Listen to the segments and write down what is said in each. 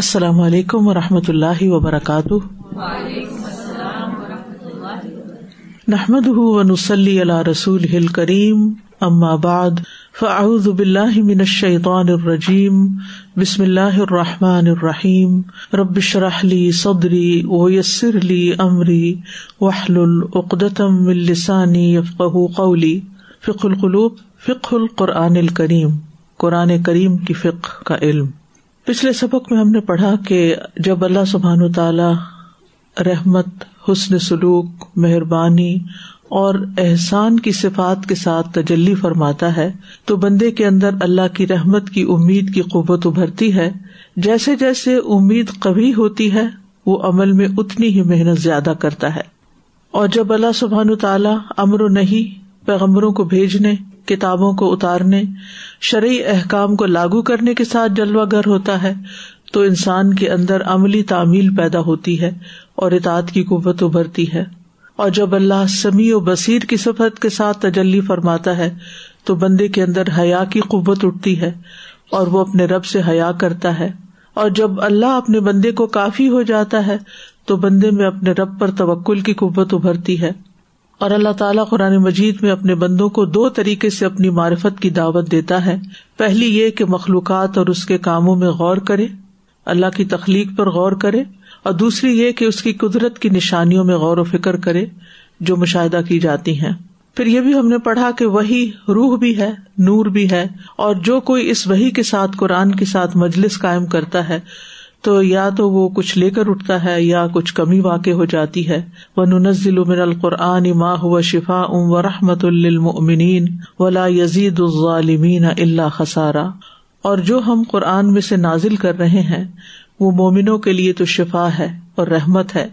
السلام علیکم و رحمۃ اللہ وبرکاتہ نحمد رسول ہل کریم اماب من الشيطان الرجیم بسم اللہ الرحمٰن الرحیم ربش سودری و یسر علی عمری وحل واہلقدم السانی قولی فق القلوب فق القرآن الکریم قرآن کریم کی فقہ کا علم پچھلے سبق میں ہم نے پڑھا کہ جب اللہ سبحان تعالی رحمت حسن سلوک مہربانی اور احسان کی صفات کے ساتھ تجلی فرماتا ہے تو بندے کے اندر اللہ کی رحمت کی امید کی قوت ابھرتی ہے جیسے جیسے امید قوی ہوتی ہے وہ عمل میں اتنی ہی محنت زیادہ کرتا ہے اور جب اللہ سبحان تعالیٰ امر و نہیں پیغمبروں کو بھیجنے کتابوں کو اتارنے شرعی احکام کو لاگو کرنے کے ساتھ جلوہ گر ہوتا ہے تو انسان کے اندر عملی تعمیل پیدا ہوتی ہے اور اطاعت کی قوت ابھرتی ہے اور جب اللہ سمیع و بصیر کی صفت کے ساتھ تجلی فرماتا ہے تو بندے کے اندر حیا کی قوت اٹھتی ہے اور وہ اپنے رب سے حیا کرتا ہے اور جب اللہ اپنے بندے کو کافی ہو جاتا ہے تو بندے میں اپنے رب پر توکل کی قوت ابھرتی ہے اور اللہ تعالیٰ قرآن مجید میں اپنے بندوں کو دو طریقے سے اپنی معرفت کی دعوت دیتا ہے پہلی یہ کہ مخلوقات اور اس کے کاموں میں غور کرے اللہ کی تخلیق پر غور کرے اور دوسری یہ کہ اس کی قدرت کی نشانیوں میں غور و فکر کرے جو مشاہدہ کی جاتی ہیں پھر یہ بھی ہم نے پڑھا کہ وہی روح بھی ہے نور بھی ہے اور جو کوئی اس وہی کے ساتھ قرآن کے ساتھ مجلس قائم کرتا ہے تو یا تو وہ کچھ لے کر اٹھتا ہے یا کچھ کمی واقع ہو جاتی ہے وہ القرآن ما ہوا شفا ام و رحمت یزید الظالمین اللہ خسارا اور جو ہم قرآن میں سے نازل کر رہے ہیں وہ مومنوں کے لیے تو شفا ہے اور رحمت ہے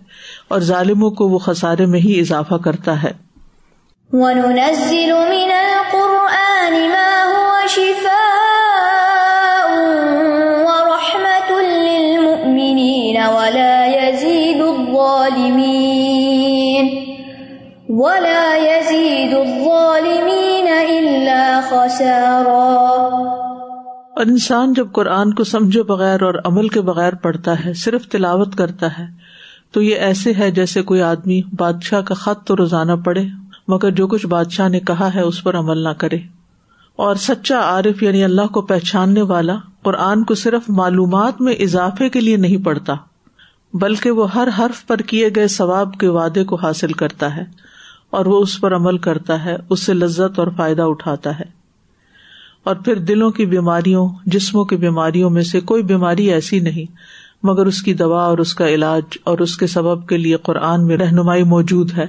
اور ظالموں کو وہ خسارے میں ہی اضافہ کرتا ہے انسان جب قرآن کو سمجھے بغیر اور عمل کے بغیر پڑھتا ہے صرف تلاوت کرتا ہے تو یہ ایسے ہے جیسے کوئی آدمی بادشاہ کا خط تو روزانہ پڑے مگر جو کچھ بادشاہ نے کہا ہے اس پر عمل نہ کرے اور سچا عارف یعنی اللہ کو پہچاننے والا قرآن کو صرف معلومات میں اضافے کے لیے نہیں پڑھتا بلکہ وہ ہر حرف پر کیے گئے ثواب کے وعدے کو حاصل کرتا ہے اور وہ اس پر عمل کرتا ہے اس سے لذت اور فائدہ اٹھاتا ہے اور پھر دلوں کی بیماریوں جسموں کی بیماریوں میں سے کوئی بیماری ایسی نہیں مگر اس کی دوا اور اس کا علاج اور اس کے سبب کے لیے قرآن میں رہنمائی موجود ہے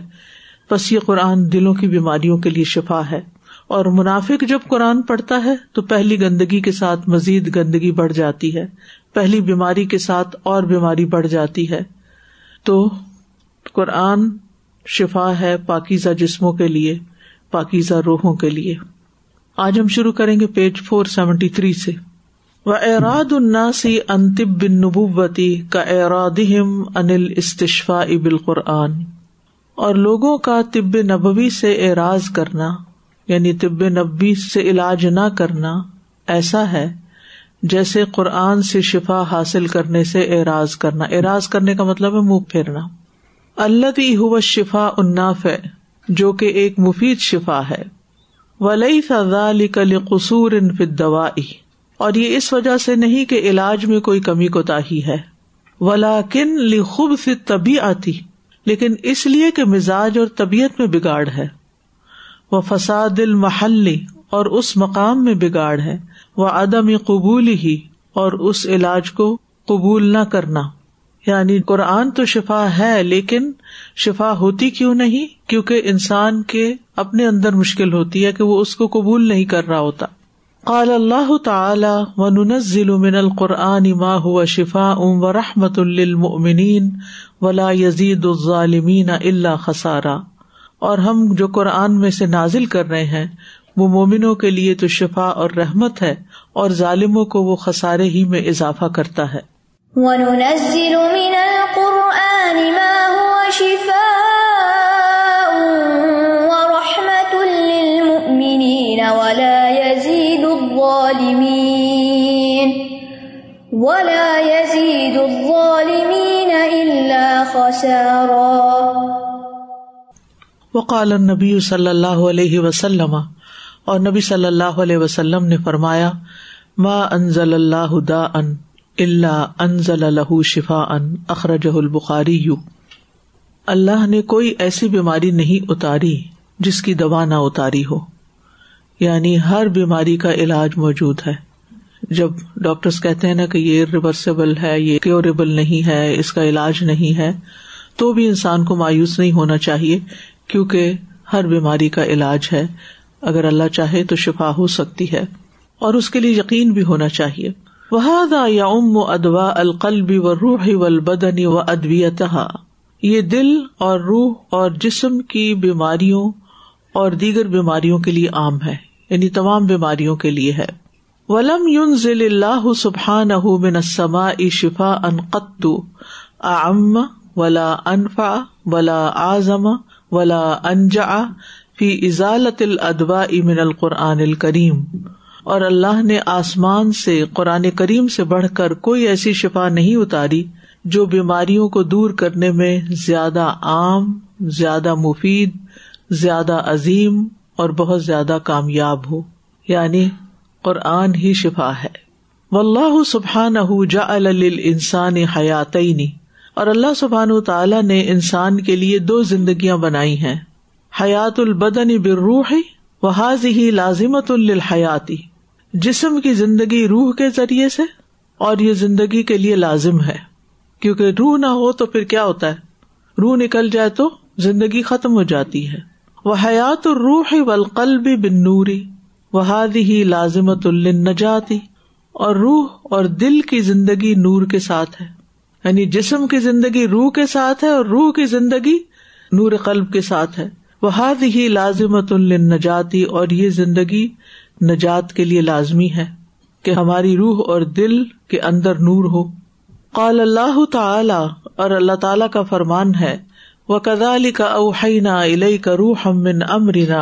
بس یہ قرآن دلوں کی بیماریوں کے لیے شفا ہے اور منافق جب قرآن پڑھتا ہے تو پہلی گندگی کے ساتھ مزید گندگی بڑھ جاتی ہے پہلی بیماری کے ساتھ اور بیماری بڑھ جاتی ہے تو قرآن شفا ہے پاکیزہ جسموں کے لیے پاکیزہ روحوں کے لیے آج ہم شروع کریں گے پیج فور سیونٹی تھری سے اراد انتب بن نبوتی کا اراد انل استشفا ابل قرآن اور لوگوں کا طب نبوی سے اعراض کرنا یعنی طب نبی سے علاج نہ کرنا ایسا ہے جیسے قرآن سے شفا حاصل کرنے سے اعراض کرنا اعراض کرنے کا مطلب ہے منہ پھیرنا اللہ ہوا شفا اناف ہے جو کہ ایک مفید شفا ہے ولی سزا لکل قصور قصور دوای اور یہ اس وجہ سے نہیں کہ علاج میں کوئی کمی کوتا ہی ہے ولا کن لی خوب سے تبھی آتی لیکن اس لیے کہ مزاج اور طبیعت میں بگاڑ ہے وہ فساد المحلی اور اس مقام میں بگاڑ ہے وہ عدم قبول ہی اور اس علاج کو قبول نہ کرنا یعنی قرآن تو شفا ہے لیکن شفا ہوتی کیوں نہیں کیوں کہ انسان کے اپنے اندر مشکل ہوتی ہے کہ وہ اس کو قبول نہیں کر رہا ہوتا قال اللہ تعالی وننزل من اما ما شفا ام و رحمت ولا يزيد الظالمین اللہ خسارا اور ہم جو قرآن میں سے نازل کر رہے ہیں وہ مومنوں کے لیے تو شفا اور رحمت ہے اور ظالموں کو وہ خسارے ہی میں اضافہ کرتا ہے وَنُنَزِّلُ مِنَ الْقُرْآنِ مَا هُوَ شِفَاءٌ وَرَحْمَةٌ لِّلْمُؤْمِنِينَ وَلَا وَلَا يَزِيدُ يَزِيدُ الظَّالِمِينَ الظَّالِمِينَ إِلَّا خَسَارًا وقال النبی صلی اللہ علیہ وسلم اور نبی صلی اللہ علیہ وسلم نے فرمایا ما انزل اللہ اللہ انزل الح شفا ان اخرج الباری یو اللہ نے کوئی ایسی بیماری نہیں اتاری جس کی دوا نہ اتاری ہو یعنی ہر بیماری کا علاج موجود ہے جب ڈاکٹرس کہتے ہیں نا کہ یہ ریورسیبل ہے یہ کیوریبل نہیں ہے اس کا علاج نہیں ہے تو بھی انسان کو مایوس نہیں ہونا چاہیے کیونکہ ہر بیماری کا علاج ہے اگر اللہ چاہے تو شفا ہو سکتی ہے اور اس کے لیے یقین بھی ہونا چاہیے یا ام و ادوا القلبی و روح البدنی و ادویتا یہ دل اور روح اور جسم کی بیماریوں اور دیگر بیماریوں کے لیے عام ہے یعنی تمام بیماریوں کے لیے ہے ولم یون ضل اللہ سبحان اشفا ان قطو ام ولا انفا ولا اعظم ولا انجا فی ازالت الدوا امن القرآن الکریم اور اللہ نے آسمان سے قرآن کریم سے بڑھ کر کوئی ایسی شفا نہیں اتاری جو بیماریوں کو دور کرنے میں زیادہ عام زیادہ مفید زیادہ عظیم اور بہت زیادہ کامیاب ہو یعنی قرآن ہی شفا ہے و اللہ سبحان جا الل حیات اور اللہ سبحان تعالیٰ نے انسان کے لیے دو زندگیاں بنائی ہیں حیات البدنی بروح و حاضی لازمت الحیاتی جسم کی زندگی روح کے ذریعے سے اور یہ زندگی کے لیے لازم ہے کیونکہ روح نہ ہو تو پھر کیا ہوتا ہے روح نکل جائے تو زندگی ختم ہو جاتی ہے وہ حیات روح و القلب بن نوری وہاد ہی لازمت الن نہ جاتی اور روح اور دل کی زندگی نور کے ساتھ ہے یعنی جسم کی زندگی روح کے ساتھ ہے اور روح کی زندگی نور قلب کے ساتھ ہے وہاد ہی لازمت الن نہ جاتی اور یہ زندگی نجات کے لیے لازمی ہے کہ ہماری روح اور دل کے اندر نور ہو قال اللہ تعالی اور اللہ تعالیٰ کا فرمان ہے وہ کدالی کا اوہینا امرینا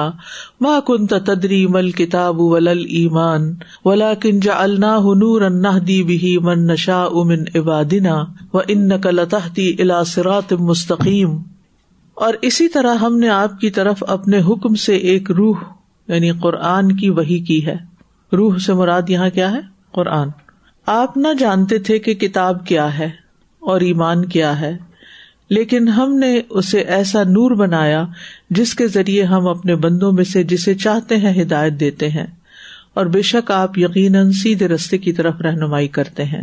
ما کن تدری مل کتاب ولل ایمان ولا کن جا ولاکنجا اللہ دی بھی من نشا امن عبادنا و ان کلتحتی الاسرات مستقیم اور اسی طرح ہم نے آپ کی طرف اپنے حکم سے ایک روح یعنی قرآن کی وہی کی ہے روح سے مراد یہاں کیا ہے قرآن آپ نہ جانتے تھے کہ کتاب کیا ہے اور ایمان کیا ہے لیکن ہم نے اسے ایسا نور بنایا جس کے ذریعے ہم اپنے بندوں میں سے جسے چاہتے ہیں ہدایت دیتے ہیں اور بے شک آپ یقیناً سیدھے رستے کی طرف رہنمائی کرتے ہیں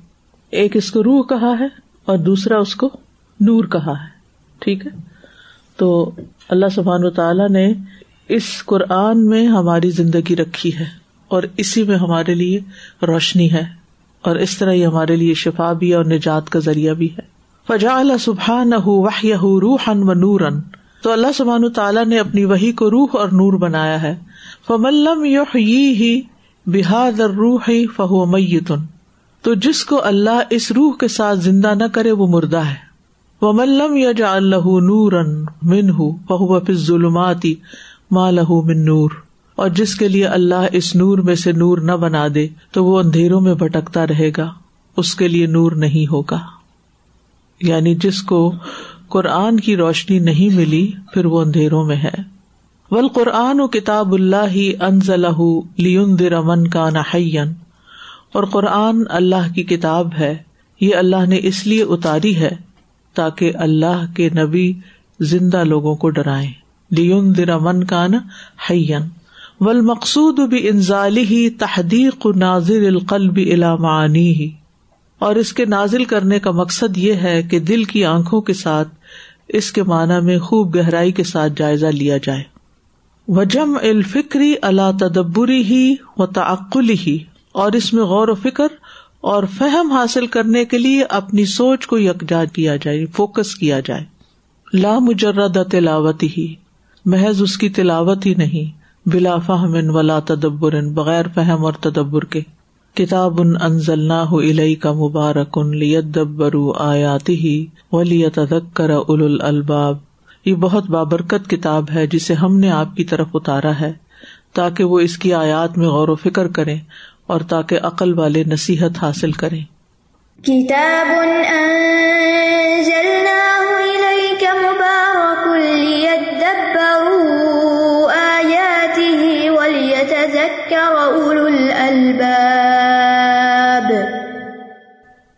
ایک اس کو روح کہا ہے اور دوسرا اس کو نور کہا ہے ٹھیک ہے تو اللہ سبحان و تعالیٰ نے اس قرآن میں ہماری زندگی رکھی ہے اور اسی میں ہمارے لیے روشنی ہے اور اس طرح یہ ہمارے لیے شفا بھی اور نجات کا ذریعہ بھی ہے فجا اللہ سبحان روحن و نورن تو اللہ سبحان تعالیٰ نے اپنی وہی کو روح اور نور بنایا ہے فملم یوح ہی بحاد روح فہو میتن تو جس کو اللہ اس روح کے ساتھ زندہ نہ کرے وہ مردہ ہے وہ ملم یا جا اللہ نور ان منہ بہو بہت ظلمات ماں لہ نور اور جس کے لیے اللہ اس نور میں سے نور نہ بنا دے تو وہ اندھیروں میں بھٹکتا رہے گا اس کے لیے نور نہیں ہوگا یعنی جس کو قرآن کی روشنی نہیں ملی پھر وہ اندھیروں میں ہے ول قرآن و کتاب اللہ انز لیون لی رمن کا نہ اور قرآن اللہ کی کتاب ہے یہ اللہ نے اس لیے اتاری ہے تاکہ اللہ کے نبی زندہ لوگوں کو ڈرائیں من کان حن و بھی انزالی ہی تحدیق نازل القلب علامانی ہی اور اس کے نازل کرنے کا مقصد یہ ہے کہ دل کی آنکھوں کے ساتھ اس کے معنی میں خوب گہرائی کے ساتھ جائزہ لیا جائے وجم الفکری اللہ تدبری ہی و تعقلی ہی اور اس میں غور و فکر اور فہم حاصل کرنے کے لیے اپنی سوچ کو یکجا کیا جائے فوکس کیا جائے مجرد تلاوت ہی محض اس کی تلاوت ہی نہیں بلا فہم ولا تدبر بغیر فہم اور تدبر کے کتاب ان کا مبارک ان لیت دبرو آیاتی ہی ولی تک کر ال الباب یہ بہت بابرکت کتاب ہے جسے ہم نے آپ کی طرف اتارا ہے تاکہ وہ اس کی آیات میں غور و فکر کرے اور تاکہ عقل والے نصیحت حاصل کرے کتاب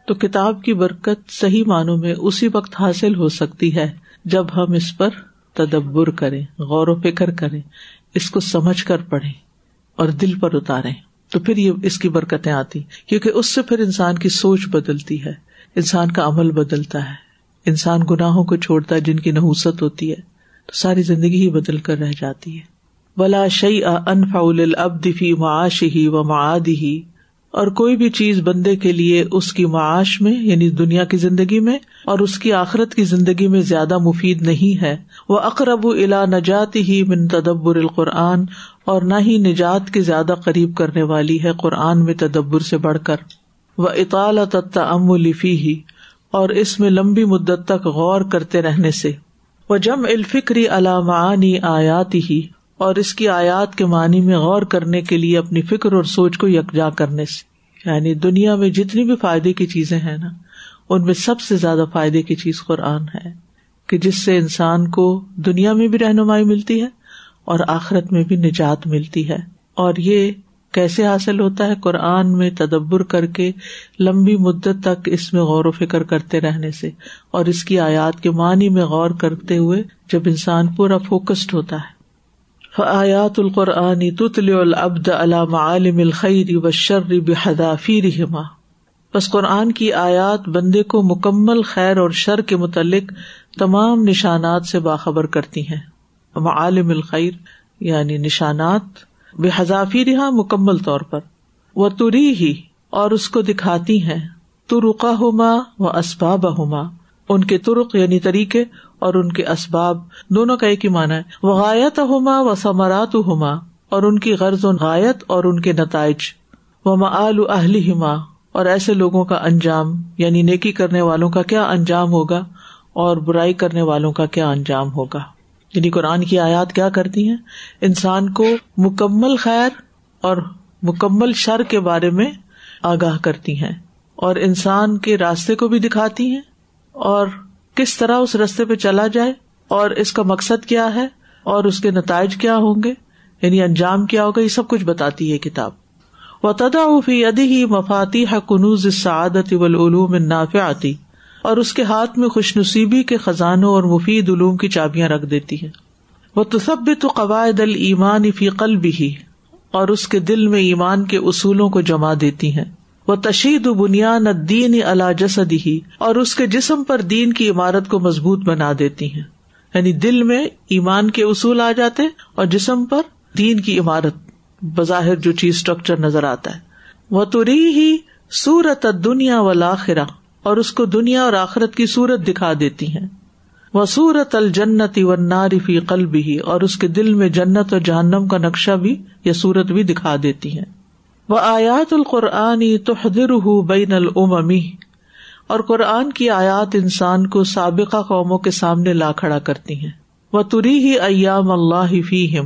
تو کتاب کی برکت صحیح معنوں میں اسی وقت حاصل ہو سکتی ہے جب ہم اس پر تدبر کریں غور و فکر کریں اس کو سمجھ کر پڑھیں اور دل پر اتارے تو پھر یہ اس کی برکتیں آتی کیونکہ اس سے پھر انسان کی سوچ بدلتی ہے انسان کا عمل بدلتا ہے انسان گناہوں کو چھوڑتا ہے جن کی نحوست ہوتی ہے تو ساری زندگی ہی بدل کر رہ جاتی ہے بلا شعی آ ان معاش اب دفی و معاد ہی اور کوئی بھی چیز بندے کے لیے اس کی معاش میں یعنی دنیا کی زندگی میں اور اس کی آخرت کی زندگی میں زیادہ مفید نہیں ہے وہ اقرب الا الا نجاتی من تدبر القرآن اور نہ ہی نجات کے زیادہ قریب کرنے والی ہے قرآن میں تدبر سے بڑھ کر وہ اطالع تم و لفی ہی اور اس میں لمبی مدت تک غور کرتے رہنے سے وہ جم الفکری علامانی آیات ہی اور اس کی آیات کے معنی میں غور کرنے کے لیے اپنی فکر اور سوچ کو یکجا کرنے سے یعنی دنیا میں جتنی بھی فائدے کی چیزیں ہیں نا ان میں سب سے زیادہ فائدے کی چیز قرآن ہے کہ جس سے انسان کو دنیا میں بھی رہنمائی ملتی ہے اور آخرت میں بھی نجات ملتی ہے اور یہ کیسے حاصل ہوتا ہے قرآن میں تدبر کر کے لمبی مدت تک اس میں غور و فکر کرتے رہنے سے اور اس کی آیات کے معنی میں غور کرتے ہوئے جب انسان پورا فوکسڈ ہوتا ہے آیات القرآن تتل العبد علام عالم و بشر بحدافی رحما بس قرآن کی آیات بندے کو مکمل خیر اور شر کے متعلق تمام نشانات سے باخبر کرتی ہیں عالم الخیر یعنی نشانات بے حضافی رہا مکمل طور پر وہ تری ہی اور اس کو دکھاتی ہیں ترقا ہوما و اسباب ہوما ان کے ترک یعنی طریقے اور ان کے اسباب دونوں کا ایک ہی مانا ہے وہ غایت ہوما و ثمرات ہوما اور ان کی غرض و غایت اور ان کے نتائج و مل اہلی ہما اور ایسے لوگوں کا انجام یعنی نیکی کرنے والوں کا کیا انجام ہوگا اور برائی کرنے والوں کا کیا انجام ہوگا یعنی قرآن کی آیات کیا کرتی ہیں انسان کو مکمل خیر اور مکمل شر کے بارے میں آگاہ کرتی ہیں اور انسان کے راستے کو بھی دکھاتی ہیں اور کس طرح اس رستے پہ چلا جائے اور اس کا مقصد کیا ہے اور اس کے نتائج کیا ہوں گے یعنی انجام کیا ہوگا یہ سب کچھ بتاتی ہے کتاب و تدا فی ادی ہی مفاتی حکن سعادت میں نافیہ آتی اور اس کے ہاتھ میں خوش نصیبی کے خزانوں اور مفید علوم کی چابیاں رکھ دیتی ہے وہ تصبت قواعد المان فیقل بھی اور اس کے دل میں ایمان کے اصولوں کو جما دیتی ہیں وہ تشید و بنیاد دین الا جسد ہی اور اس کے جسم پر دین کی عمارت کو مضبوط بنا دیتی ہیں یعنی دل میں ایمان کے اصول آ جاتے اور جسم پر دین کی عمارت بظاہر جو چیز اسٹرکچر نظر آتا ہے وہ تو ری ہی سورت دنیا والا خرا اور اس کو دنیا اور آخرت کی سورت دکھا دیتی ہیں وہ سورت الجنت قلب ہی اور اس کے دل میں جنت اور جہنم کا نقشہ بھی یا سورت بھی دکھا دیتی ہیں وہ آیات القرآن توحد بین الم اور قرآن کی آیات انسان کو سابقہ قوموں کے سامنے لا کھڑا کرتی ہیں وہ تری ہی ایام اللہ فیم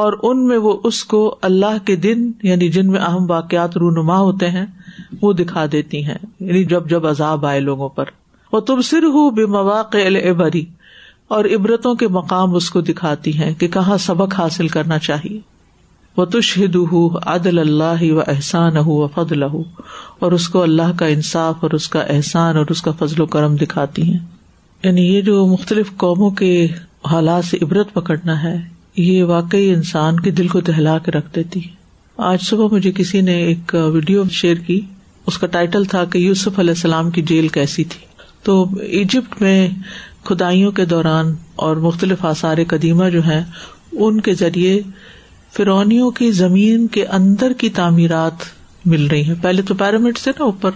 اور ان میں وہ اس کو اللہ کے دن یعنی جن میں اہم واقعات رونما ہوتے ہیں وہ دکھا دیتی ہیں یعنی جب جب عذاب آئے لوگوں پر وہ تم سر ہو بے مواقع البری اور عبرتوں کے مقام اس کو دکھاتی ہیں کہ کہاں سبق حاصل کرنا چاہیے وہ تشہد ہو عدل اللہ و احسان ہو و فضل اور اس کو اللہ کا انصاف اور اس کا احسان اور اس کا فضل و کرم دکھاتی ہیں یعنی یہ جو مختلف قوموں کے حالات سے عبرت پکڑنا ہے یہ واقعی انسان کے دل کو دہلا کے رکھ دیتی ہے آج صبح مجھے کسی نے ایک ویڈیو شیئر کی اس کا ٹائٹل تھا کہ یوسف علیہ السلام کی جیل کیسی تھی تو ایجپٹ میں کھدائیوں کے دوران اور مختلف آثار قدیمہ جو ہیں ان کے ذریعے فرونیوں کی زمین کے اندر کی تعمیرات مل رہی ہیں پہلے تو پیرامڈ سے نا اوپر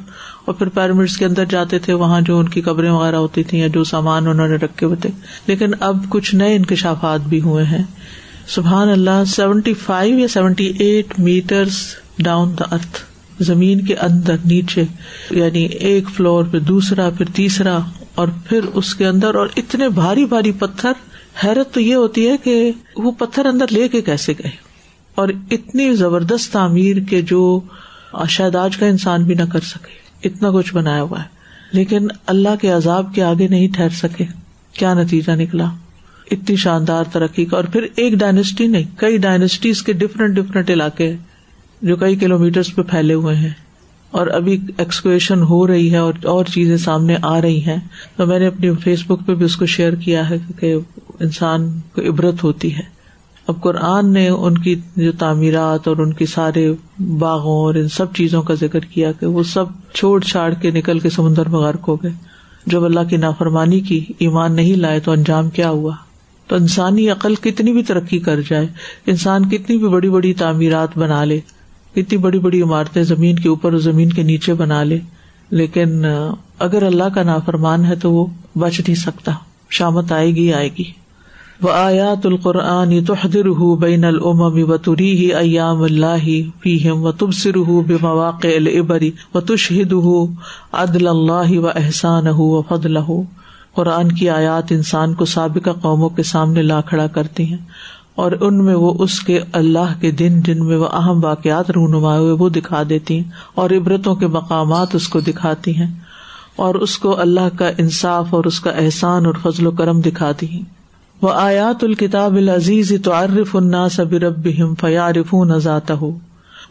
اور پھر پیرامڈس کے اندر جاتے تھے وہاں جو ان کی قبریں وغیرہ ہوتی تھیں یا جو سامان انہوں نے رکھے ہوئے تھے لیکن اب کچھ نئے انکشافات بھی ہوئے ہیں سبحان اللہ سیونٹی فائیو یا seventy eight meters down the earth زمین کے اندر نیچے یعنی ایک فلور پہ دوسرا پھر تیسرا اور پھر اس کے اندر اور اتنے بھاری بھاری پتھر حیرت تو یہ ہوتی ہے کہ وہ پتھر اندر لے کے کیسے گئے اور اتنی زبردست تعمیر کے جو شاید آج کا انسان بھی نہ کر سکے اتنا کچھ بنایا ہوا ہے لیکن اللہ کے عذاب کے آگے نہیں ٹھہر سکے کیا نتیجہ نکلا اتنی شاندار ترقی کا اور پھر ایک ڈائنیسٹی نہیں کئی ڈائنیسٹیز کے ڈفرینٹ ڈفرینٹ علاقے جو کئی کلو میٹر پہ پھیلے ہوئے ہیں اور ابھی ایکسکویشن ہو رہی ہے اور اور چیزیں سامنے آ رہی ہیں تو میں نے اپنی فیس بک پہ بھی اس کو شیئر کیا ہے کہ انسان کو عبرت ہوتی ہے اب قرآن نے ان کی جو تعمیرات اور ان کے سارے باغوں اور ان سب چیزوں کا ذکر کیا کہ وہ سب چھوڑ چھاڑ کے نکل کے سمندر میں غرق ہو گئے جب اللہ کی نافرمانی کی ایمان نہیں لائے تو انجام کیا ہوا تو انسانی عقل کتنی بھی ترقی کر جائے انسان کتنی بھی بڑی بڑی تعمیرات بنا لے کتنی بڑی بڑی عمارتیں زمین کے اوپر اور زمین کے نیچے بنا لے لیکن اگر اللہ کا نافرمان ہے تو وہ بچ نہیں سکتا شامت آئے گی آئے گی و آیات القرآن تحدر بین و تری ایام اللہ فیم و تب سر بے مواقع و تشہد ہُو عدل اللہ و احسان و فضل ہُو قرآن کی آیات انسان کو سابقہ قوموں کے سامنے لا کھڑا کرتی ہیں اور ان میں وہ اس کے اللہ کے دن جن میں وہ اہم واقعات رونما ہوئے، وہ دکھا دیتی ہیں اور عبرتوں کے مقامات اس کو دکھاتی ہیں اور اس کو اللہ کا انصاف اور اس کا احسان اور فضل و کرم دکھاتی ہیں وہ آیات الکتاب العزیز تو عرف النا صبر فارفون ذات ہو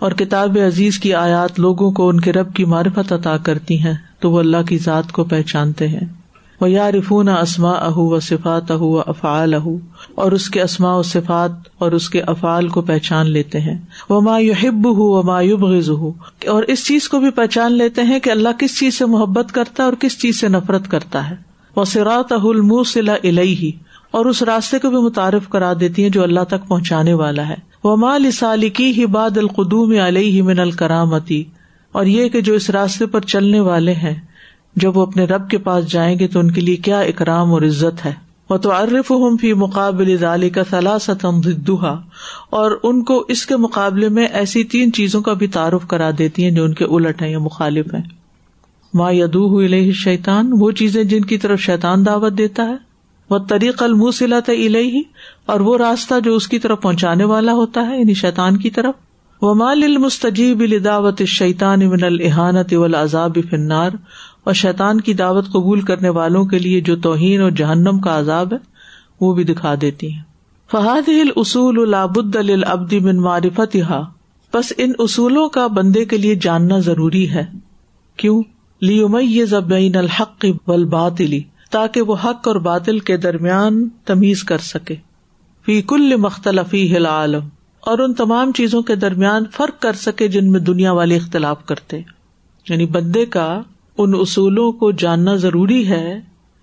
اور کتاب عزیز کی آیات لوگوں کو ان کے رب کی معرفت عطا کرتی ہیں تو وہ اللہ کی ذات کو پہچانتے ہیں وہ یا نہ اسما اہ و صفات اہ و افعال اہ اور اس کے اسما و صفات اور اس کے افعال کو پہچان لیتے ہیں وہ ما یو ہب ہُو و مایوب غز ہو اور اس چیز کو بھی پہچان لیتے ہیں کہ اللہ کس چیز سے محبت کرتا ہے اور کس چیز سے نفرت کرتا ہے وہ سراۃح المو سلا اللہ اور اس راستے کو بھی متعارف کرا دیتی ہیں جو اللہ تک پہنچانے والا ہے وہ مال سالکی کی ہی باد القدوم علیہ من الکرامتی اور یہ کہ جو اس راستے پر چلنے والے ہیں جب وہ اپنے رب کے پاس جائیں گے تو ان کے لیے کیا اکرام اور عزت ہے وہ تو عرف فی مقابل ضالح کا سلاستم دا اور ان کو اس کے مقابلے میں ایسی تین چیزوں کا بھی تعارف کرا دیتی ہیں جو ان کے الٹ ہیں یا مخالف ہیں ماں یادو شیتان وہ چیزیں جن کی طرف شیتان دعوت دیتا ہے وہ طریق الموس علیہ ہی اور وہ راستہ جو اس کی طرف پہنچانے والا ہوتا ہے یعنی شیطان کی طرف وہ مال ومالستیبل دعوت اول عذاب فنار اور شیطان کی دعوت قبول کرنے والوں کے لیے جو توہین اور جہنم کا عذاب ہے وہ بھی دکھا دیتی ہیں فہاد اصول العبد البدی بن معرفت بس ان اصولوں کا بندے کے لیے جاننا ضروری ہے کیوں زبین الحق بالباتی تاکہ وہ حق اور باطل کے درمیان تمیز کر سکے فی کل مختلفی ہل عالم اور ان تمام چیزوں کے درمیان فرق کر سکے جن میں دنیا والے اختلاف کرتے یعنی بندے کا ان اصولوں کو جاننا ضروری ہے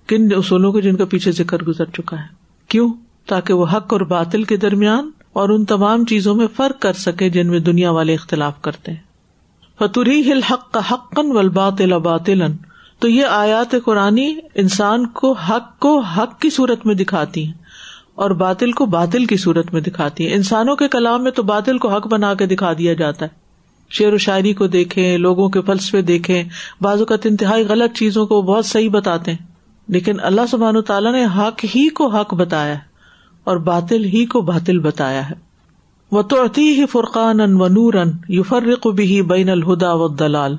کن اصولوں کو جن کا پیچھے ذکر گزر چکا ہے کیوں تاکہ وہ حق اور باطل کے درمیان اور ان تمام چیزوں میں فرق کر سکے جن میں دنیا والے اختلاف کرتے فتوری ہل حق کا حق و باطل باطل تو یہ آیات قرآن انسان کو حق کو حق کی صورت میں دکھاتی ہیں اور باطل کو باطل کی صورت میں دکھاتی ہیں انسانوں کے کلام میں تو باطل کو حق بنا کے دکھا دیا جاتا ہے شعر و شاعری کو دیکھیں لوگوں کے فلسفے دیکھیں بعض اوقات انتہائی غلط چیزوں کو بہت صحیح بتاتے ہیں لیکن اللہ سبحان تعالیٰ نے حق ہی کو حق بتایا ہے اور باطل ہی کو باطل بتایا ہے وہ تو ہی فرقان ان یو فرق بھی بین الہدا و دلال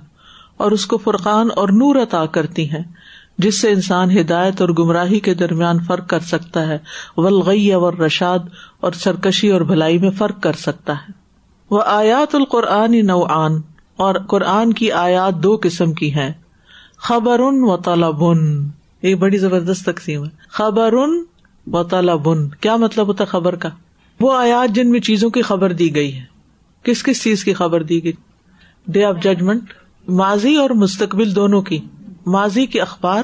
اور اس کو فرقان اور نور عطا کرتی ہیں جس سے انسان ہدایت اور گمراہی کے درمیان فرق کر سکتا ہے ولغی اور رشاد اور سرکشی اور بھلائی میں فرق کر سکتا ہے وہ آیات القرآن نوعان اور قرآن کی آیات دو قسم کی ہیں خبر ان و تالابن بڑی زبردست تقسیم ہے خبر ان و تالابن کیا مطلب ہوتا خبر کا وہ آیات جن میں چیزوں کی خبر دی گئی ہے کس کس چیز کی خبر دی گئی ڈے آف ججمنٹ ماضی اور مستقبل دونوں کی ماضی کی اخبار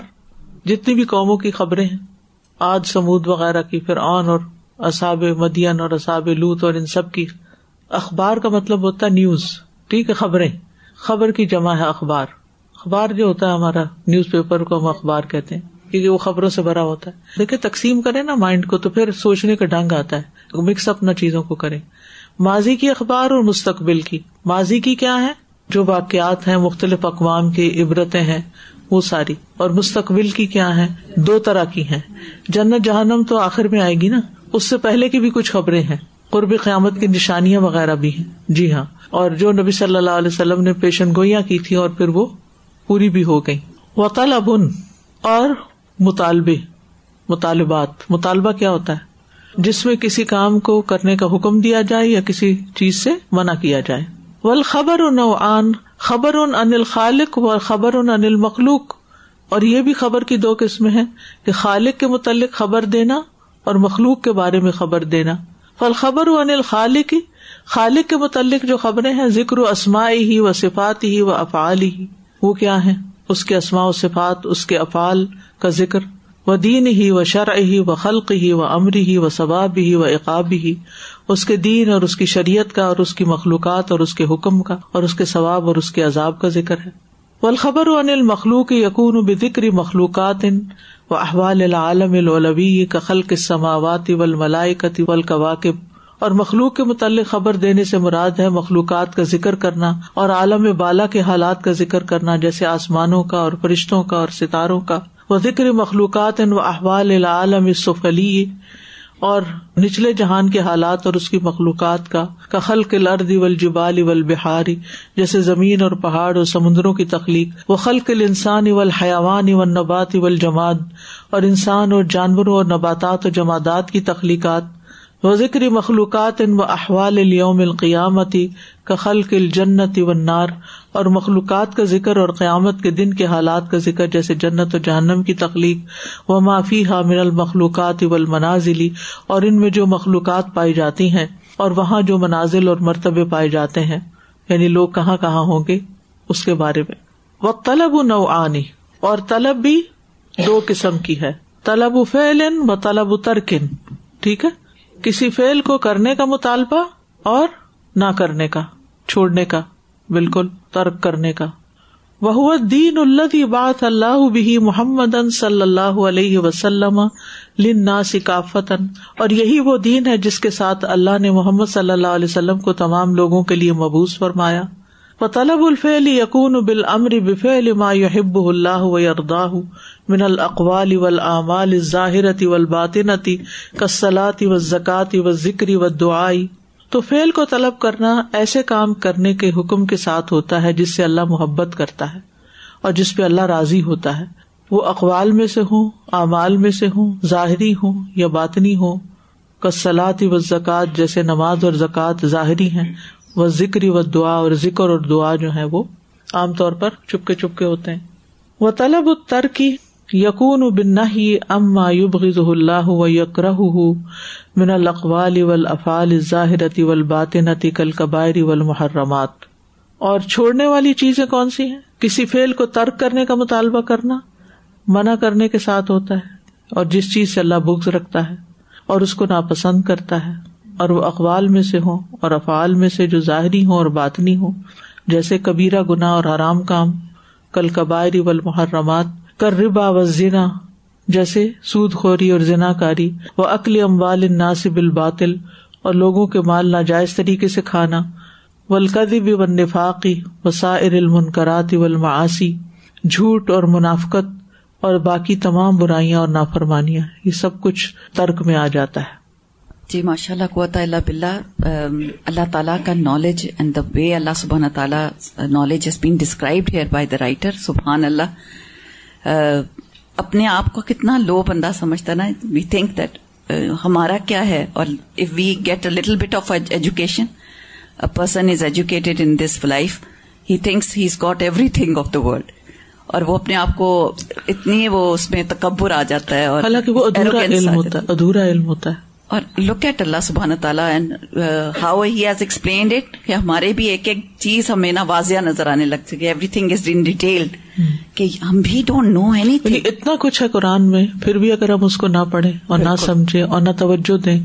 جتنی بھی قوموں کی خبریں ہیں آج سمود وغیرہ کی پھر آن اور اصاب مدین اور اصاب لوت اور ان سب کی اخبار کا مطلب ہوتا ہے نیوز ٹھیک ہے خبریں خبر کی جمع ہے اخبار اخبار جو ہوتا ہے ہمارا نیوز پیپر کو ہم اخبار کہتے ہیں کیونکہ وہ خبروں سے بھرا ہوتا ہے دیکھے تقسیم کریں نا مائنڈ کو تو پھر سوچنے کا ڈھنگ آتا ہے مکس اپنا چیزوں کو کریں ماضی کی اخبار اور مستقبل کی ماضی کی کیا ہے جو واقعات ہیں مختلف اقوام کی عبرتیں ہیں وہ ساری اور مستقبل کی کیا ہیں دو طرح کی ہیں جنت جہنم تو آخر میں آئے گی نا اس سے پہلے کی بھی کچھ خبریں ہیں قربی قیامت کی نشانیاں وغیرہ بھی ہیں جی ہاں اور جو نبی صلی اللہ علیہ وسلم نے پیشن گوئیاں کی تھی اور پھر وہ پوری بھی ہو گئی وطال ابن اور مطالبے مطالبات مطالبہ کیا ہوتا ہے جس میں کسی کام کو کرنے کا حکم دیا جائے یا کسی چیز سے منع کیا جائے و نوعان خبر ان انل خالق و خبر انل مخلوق اور یہ بھی خبر کی دو قسم ہے کہ خالق کے متعلق خبر دینا اور مخلوق کے بارے میں خبر دینا و انل خالق خالق کے متعلق جو خبریں ہیں ذکر و اسماعی ہی و صفات ہی و افعال ہی وہ کیا ہے اس کے اسماء و صفات اس کے افعال کا ذکر و دین ہی و شرع ہی و خلق ہی و امر ہی و ثباب ہی و اقابی اس کے دین اور اس کی شریعت کا اور اس کی مخلوقات اور اس کے حکم کا اور اس کے ثواب اور اس کے عذاب کا ذکر ہے والخبر عن المخلوق یقون بذکر و مخلوقات و احوال العالم قخل کے سماوات والملائکت والکواکب اور مخلوق کے متعلق خبر دینے سے مراد ہے مخلوقات کا ذکر کرنا اور عالم بالا کے حالات کا ذکر کرنا جیسے آسمانوں کا اور فرشتوں کا اور ستاروں کا وہ ذکر مخلوقات و احوال العالم سفلی اور نچلے جہان کے حالات اور اس کی مخلوقات کا کخل کے لرد اول جبال اول بہاری جیسے زمین اور پہاڑ اور سمندروں کی تخلیق وہ خل کے انسان اول حیاوان اول نبات اول جماعت اور انسان اور جانوروں اور نباتات اور جماعت کی تخلیقات و ذکر مخلوقات ان و احوال القیامتی کخل کل جنت اول نار اور مخلوقات کا ذکر اور قیامت کے دن کے حالات کا ذکر جیسے جنت و جہنم کی تخلیق و معافی حامر المخلوقات اب المنازلی اور ان میں جو مخلوقات پائی جاتی ہیں اور وہاں جو منازل اور مرتبے پائے جاتے ہیں یعنی لوگ کہاں کہاں ہوں گے اس کے بارے میں وہ طلب و آنی اور طلب بھی دو قسم کی ہے طلب و فیل ان و طلب و ترکن ٹھیک ہے کسی فعل کو کرنے کا مطالبہ اور نہ کرنے کا چھوڑنے کا بالکل ترک کرنے کا وہ دین اللہ اللہ محمد صلی اللہ علیہ وسلم اور یہی وہ دین ہے جس کے ساتھ اللہ نے محمد صلی اللہ علیہ وسلم کو تمام لوگوں کے لیے مبوس فرمایا و طلب الف یقون بال امر ما یحب اللہ و ارداہ من الاقوال والاعمال الظاہرتی ظاہرتی کسلاتی و زکاتی و ذکری و دعائی تو فیل کو طلب کرنا ایسے کام کرنے کے حکم کے ساتھ ہوتا ہے جس سے اللہ محبت کرتا ہے اور جس پہ اللہ راضی ہوتا ہے وہ اقوال میں سے ہوں اعمال میں سے ہوں ظاہری ہوں یا باطنی ہوں کسلاتی و زکوٰۃ جیسے نماز اور زکوٰۃ ظاہری ہیں وہ ذکری و دعا اور ذکر اور دعا جو ہے وہ عام طور پر چپکے چپکے ہوتے ہیں وہ طلب و ترکی یقون بن اما ہی اللہ و یکر من القوال و الافال ظاہر ول کل کبائری ول اور چھوڑنے والی چیزیں کون سی ہیں کسی فعل کو ترک کرنے کا مطالبہ کرنا منع کرنے کے ساتھ ہوتا ہے اور جس چیز سے اللہ بغض رکھتا ہے اور اس کو ناپسند کرتا ہے اور وہ اقوال میں سے ہوں اور افعال میں سے جو ظاہری ہوں اور باطنی ہوں جیسے کبیرا گناہ اور آرام کام کل قبائری بائری و المحرمات کر ربا و زنا جیسے سود خوری اور ذنا کاری و عقل اموال ناصب الباطل اور لوگوں کے مال ناجائز طریقے سے کھانا ولقدب و سا وسائر و الماسی جھوٹ اور منافقت اور باقی تمام برائیاں اور نافرمانیاں یہ سب کچھ ترک میں آ جاتا ہے جی ماشاء اللہ اللہ بلّہ اللہ تعالیٰ کا نالج اینڈ دا وے اللہ سبحان سبحان اللہ اپنے آپ کو کتنا لو بندہ سمجھتا نا وی تھنک دیٹ ہمارا کیا ہے اور if we get a little bit of education person is educated in this life he thinks he is got everything of the world اور وہ اپنے آپ کو اتنی وہ اس میں تکبر آ جاتا ہے اور حالانکہ وہ ادھورا علم ہوتا ہے ادھورا علم ہوتا ہے اور لک ایٹ اللہ سبحان uh, ہمارے بھی ایک ایک چیز ہمیں نہ واضح نظر آنے لگ سکے ہم بھی ڈونٹ نو اینی تھنگ اتنا کچھ ہے قرآن میں پھر بھی اگر ہم اس کو نہ پڑھیں اور نہ سمجھے اور نہ توجہ دیں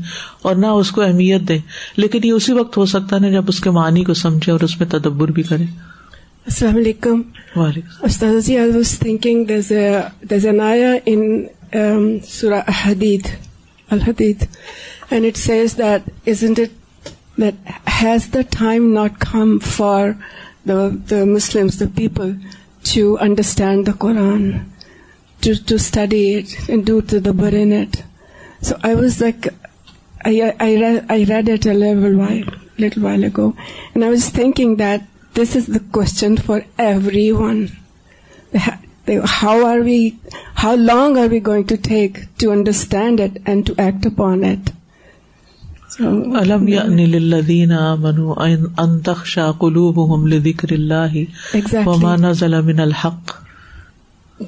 اور نہ اس کو اہمیت دیں لیکن یہ اسی وقت ہو سکتا ہے جب اس کے معنی کو سمجھے اور اس میں تدبر بھی کریں السلام علیکم Al-Hadith, and it says that, isn't it, that has the time not come for the Muslims, the people, to understand the Quran, to study it and do tadabbur in it? So I was like, I read it a little while ago, and I was thinking that this is the question for everyone. How are we how long are we going to take to understand it and to act upon eighteen الحق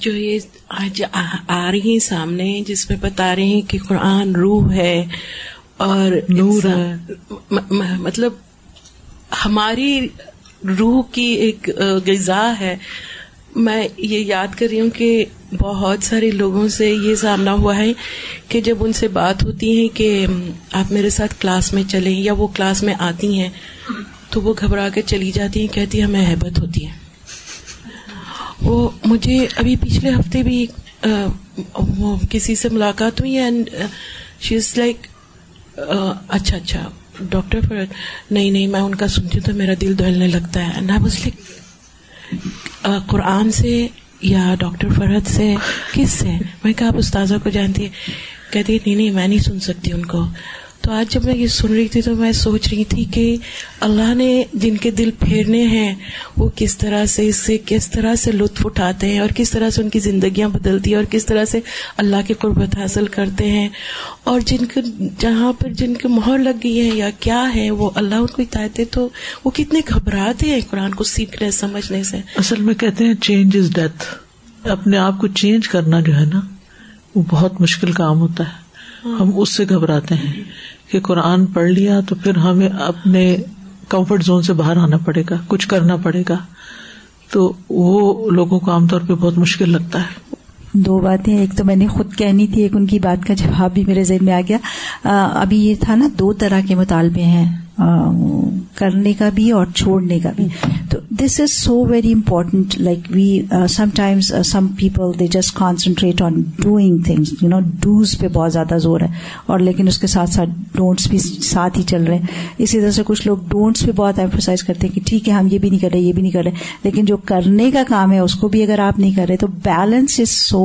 جو یہ آج آ رہی ہیں سامنے جس میں بتا رہے ہیں کہ قرآن روح ہے اور نور ہے مطلب ہماری روح کی ایک غذا ہے میں یہ یاد کر رہی ہوں کہ بہت سارے لوگوں سے یہ سامنا ہوا ہے کہ جب ان سے بات ہوتی ہے کہ آپ میرے ساتھ کلاس میں چلیں یا وہ کلاس میں آتی ہیں تو وہ گھبرا کے چلی جاتی ہیں کہتی ہیں ہمیں حبت ہوتی ہے وہ مجھے ابھی پچھلے ہفتے بھی کسی سے ملاقات ہوئی اینڈ لائک اچھا اچھا ڈاکٹر نہیں نہیں میں ان کا سنتی ہوں تو میرا دل دہلنے لگتا ہے قرآن سے یا ڈاکٹر فرحت سے کس سے میں کہا آپ استاذہ کو جانتی ہیں کہتی نہیں نہیں میں نہیں سن سکتی ان کو تو آج جب میں یہ سن رہی تھی تو میں سوچ رہی تھی کہ اللہ نے جن کے دل پھیرنے ہیں وہ کس طرح سے اس سے کس طرح سے لطف اٹھاتے ہیں اور کس طرح سے ان کی زندگیاں بدلتی ہیں اور کس طرح سے اللہ کے قربت حاصل کرتے ہیں اور جن کے جہاں پر جن کے مہر لگ گئی ہے یا کیا ہے وہ اللہ ان کو بتاتے تو وہ کتنے گھبراتے ہیں قرآن کو سیکھنے سمجھنے سے اصل میں کہتے ہیں چینج از ڈیتھ اپنے آپ کو چینج کرنا جو ہے نا وہ بہت مشکل کام ہوتا ہے ہم اس سے گھبراتے ہیں کہ قرآن پڑھ لیا تو پھر ہمیں اپنے کمفرٹ زون سے باہر آنا پڑے گا کچھ کرنا پڑے گا تو وہ لوگوں کو عام طور پہ بہت مشکل لگتا ہے دو باتیں ایک تو میں نے خود کہنی تھی ایک ان کی بات کا جواب بھی میرے ذہن میں آ گیا ابھی یہ تھا نا دو طرح کے مطالبے ہیں کرنے کا بھی اور چھوڑنے کا بھی تو this is so very important like we sometimes some people they just concentrate on doing things you know does پہ بہت زیادہ زور ہے اور لیکن اس کے ساتھ ساتھ ڈونٹس بھی ساتھ ہی چل رہے ہیں اسی طرح سے کچھ لوگ ڈونٹس پہ بہت ایمرسائز کرتے ہیں کہ ٹھیک ہے ہم یہ بھی نہیں کر رہے یہ بھی نہیں کر رہے لیکن جو کرنے کا کام ہے اس کو بھی اگر آپ نہیں کر رہے تو balance is so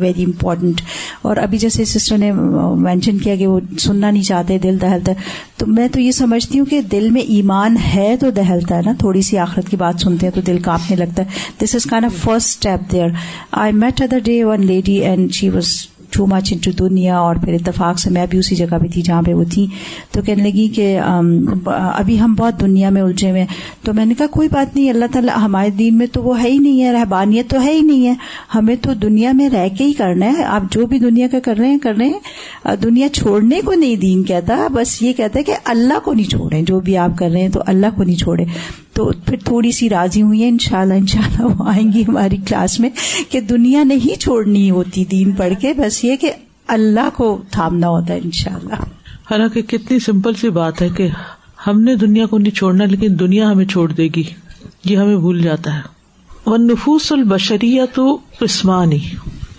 very important اور ابھی جیسے سسٹر نے مینشن uh, کیا کہ وہ سننا نہیں چاہتے دل دہلتا تو میں تو یہ سمجھ سمجھتی ہوں کہ دل میں ایمان ہے تو دہلتا ہے نا تھوڑی سی آخرت کی بات سنتے ہیں تو دل کاپنے لگتا ہے this is of first step there I met other day one lady and she was too much into دنیا اور پھر اتفاق سے میں بھی اسی جگہ پہ تھی جہاں پہ وہ تھی تو کہنے لگی کہ ابھی ہم بہت دنیا میں الجھے ہوئے تو میں نے کہا کوئی بات نہیں اللہ تعالیٰ ہمارے دین میں تو وہ ہے ہی نہیں ہے رہبانیت تو ہے ہی نہیں ہے ہمیں تو دنیا میں رہ کے ہی کرنا ہے آپ جو بھی دنیا کا کر رہے ہیں کر رہے ہیں دنیا چھوڑنے کو نہیں دین کہتا بس یہ کہتا ہے کہ اللہ کو نہیں چھوڑے جو بھی آپ کر رہے ہیں تو اللہ کو نہیں چھوڑے تو پھر تھوڑی سی راضی ہوئی ہیں انشاءاللہ انشاءاللہ وہ آئیں گی ہماری کلاس میں کہ دنیا نہیں چھوڑنی ہوتی دین پڑھ کے بس یہ کہ اللہ کو تھامنا ہوتا ہے انشاءاللہ حالانکہ کتنی سمپل سی بات ہے کہ ہم نے دنیا کو نہیں چھوڑنا لیکن دنیا ہمیں چھوڑ دے گی یہ ہمیں بھول جاتا ہے ون نفوس البشری تو قسمانی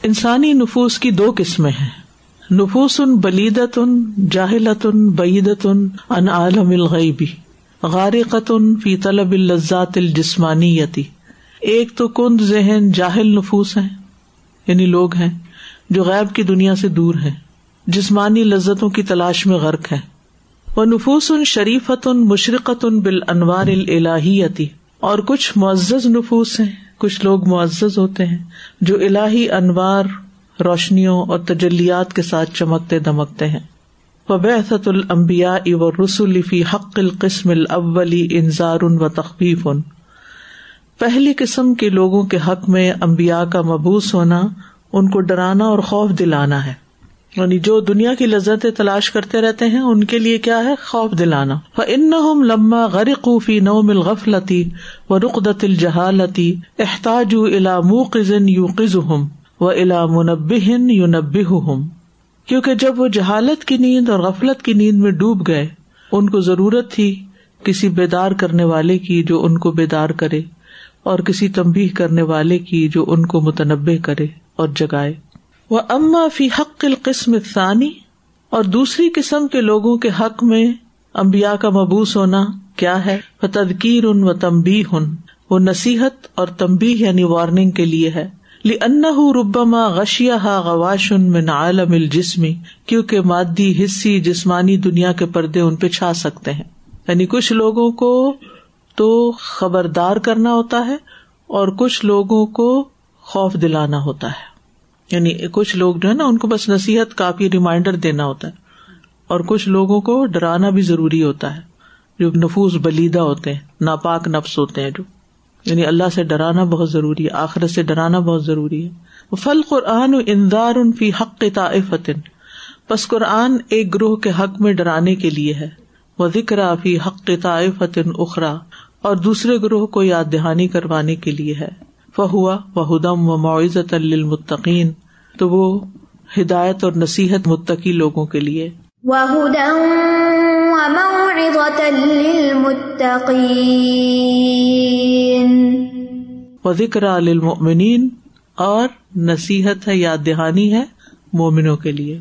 انسانی نفوس کی دو قسمیں ہیں نفوس ان بلیدت ان ان بعیدت ان عالم الغیبی غار قطن فی طلب الزات الجسمانی یتی ایک تو کند ذہن جاہل نفوس ہیں یعنی لوگ ہیں جو غیب کی دنیا سے دور ہے جسمانی لذتوں کی تلاش میں غرق ہے وہ نفوس ان شریفت ان مشرقت ان بال انوار اللہی یتی اور کچھ معزز نفوس ہیں کچھ لوگ معزز ہوتے ہیں جو الہی انوار روشنیوں اور تجلیات کے ساتھ چمکتے دمکتے ہیں بیمبیا الانبیاء و رسول فی حق القسم الاولی انذار و تخفیف پہلی قسم کے لوگوں کے حق میں امبیا کا مبوس ہونا ان کو ڈرانا اور خوف دلانا ہے یعنی جو دنیا کی لذت تلاش کرتے رہتے ہیں ان کے لیے کیا ہے خوف دلانا ان لما غری خوفی نو مل غفلتی و رقدت الجہالتی احتاج الام قزن یو قز ہم و الا و یو نب ہم کیونکہ جب وہ جہالت کی نیند اور غفلت کی نیند میں ڈوب گئے ان کو ضرورت تھی کسی بیدار کرنے والے کی جو ان کو بیدار کرے اور کسی تمبی کرنے والے کی جو ان کو متنبع کرے اور جگائے وہ اما فی حق قسم افسانی اور دوسری قسم کے لوگوں کے حق میں امبیا کا مبوس ہونا کیا ہے تدکیر تدکیر و تمبی ہن وہ نصیحت اور تمبی یعنی وارننگ کے لیے ہے ربام ہا عالم کیوں کہ مادی حصی جسمانی دنیا کے پردے ان پہ چھا سکتے ہیں یعنی کچھ لوگوں کو تو خبردار کرنا ہوتا ہے اور کچھ لوگوں کو خوف دلانا ہوتا ہے یعنی کچھ لوگ جو ہے نا ان کو بس نصیحت کافی ریمائنڈر دینا ہوتا ہے اور کچھ لوگوں کو ڈرانا بھی ضروری ہوتا ہے جو نفوس بلیدہ ہوتے ہیں ناپاک نفس ہوتے ہیں جو یعنی اللہ سے ڈرانا بہت ضروری ہے آخرت سے ڈرانا بہت ضروری ہے فل قرآن اندار ان فی حق فتن بس قرآن ایک گروہ کے حق میں ڈرانے کے لیے ہے وہ ذکر فی حق فتن اخرا اور دوسرے گروہ کو یاد دہانی کروانے کے لیے ہے فہوا و ہدم و معزت المطقین تو وہ ہدایت اور نصیحت متقی لوگوں کے لیے و ذکر علامین اور نصیحت ہے یاد دہانی ہے مومنوں کے لیے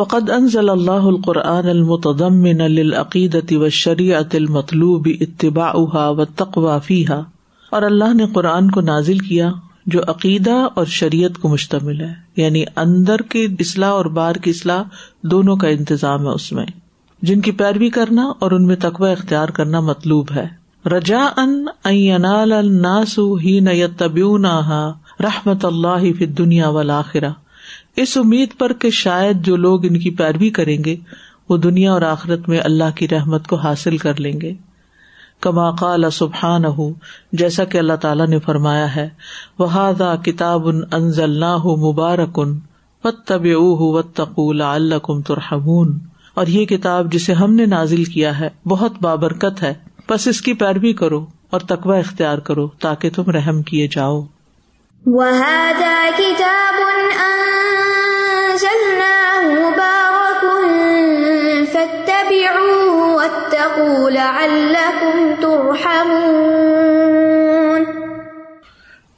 وقد انزل اللہ القرآن المتدم نل العقیدتی و شریعت المطلوب بھی و تقوا فی اور اللہ نے قرآن کو نازل کیا جو عقیدہ اور شریعت کو مشتمل ہے یعنی اندر کی اصلاح اور باہر کی اصلاح دونوں کا انتظام ہے اس میں جن کی پیروی کرنا اور ان میں تقوی اختیار کرنا مطلوب ہے رجا ہی نیتبیون رحمت اللہ پھر دنیا والا اس امید پر کہ شاید جو لوگ ان کی پیروی کریں گے وہ دنیا اور آخرت میں اللہ کی رحمت کو حاصل کر لیں گے کما سبحان جیسا کہ اللہ تعالیٰ نے فرمایا ہے وہاد کتاب انزل نہ مبارکن و تب و تقولا اللہ کم ترحم اور یہ کتاب جسے ہم نے نازل کیا ہے بہت بابرکت ہے بس اس کی پیروی کرو اور تقوی اختیار کرو تاکہ تم رحم کیے جاؤ وہ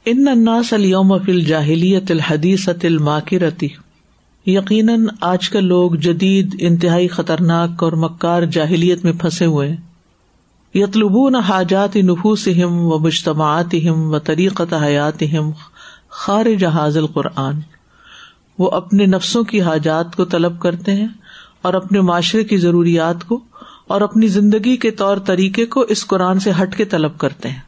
الناس اليوم في فل جاہلیت الحدیث یقیناً آج کل لوگ جدید انتہائی خطرناک اور مکار جاہلیت میں پھنسے ہوئے یلبو نہ حاجات نفوس ہم و مجتماعت ہم و طریقت حیات ہم خار جہاز القرآن وہ اپنے نفسوں کی حاجات کو طلب کرتے ہیں اور اپنے معاشرے کی ضروریات کو اور اپنی زندگی کے طور طریقے کو اس قرآن سے ہٹ کے طلب کرتے ہیں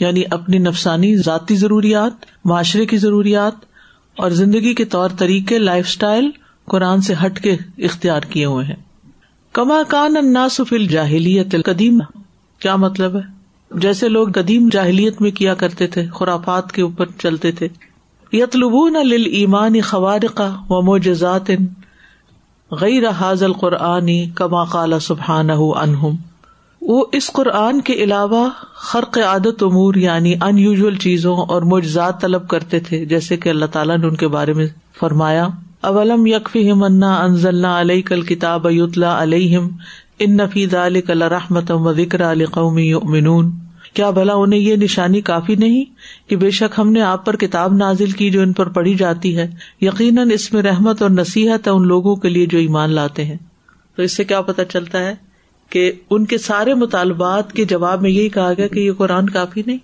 یعنی اپنی نفسانی ذاتی ضروریات معاشرے کی ضروریات اور زندگی کے طور طریقے لائف اسٹائل قرآن سے ہٹ کے اختیار کیے ہوئے ہیں کما کان ناصف جاہلیت قدیم کیا مطلب ہے جیسے لوگ قدیم جاہلیت میں کیا کرتے تھے خرافات کے اوپر چلتے تھے یلبو نہ لمان و وموجات غیر حاض القرآن کما قال سبحان وہ اس قرآن کے علاوہ خرق عادت امور یعنی ان یوژل چیزوں اور معجزات طلب کرتے تھے جیسے کہ اللہ تعالیٰ نے ان کے بارے میں فرمایا اولم منا انزل علیہ کل کتاب علیہ کل رحمت و ذکر علی قومی کیا بھلا انہیں یہ نشانی کافی نہیں کہ بے شک ہم نے آپ پر کتاب نازل کی جو ان پر پڑھی جاتی ہے یقیناً اس میں رحمت اور نصیحت ہے ان لوگوں کے لیے جو ایمان لاتے ہیں تو اس سے کیا پتا چلتا ہے کہ ان کے سارے مطالبات کے جواب میں یہی کہا گیا کہ یہ قرآن کافی نہیں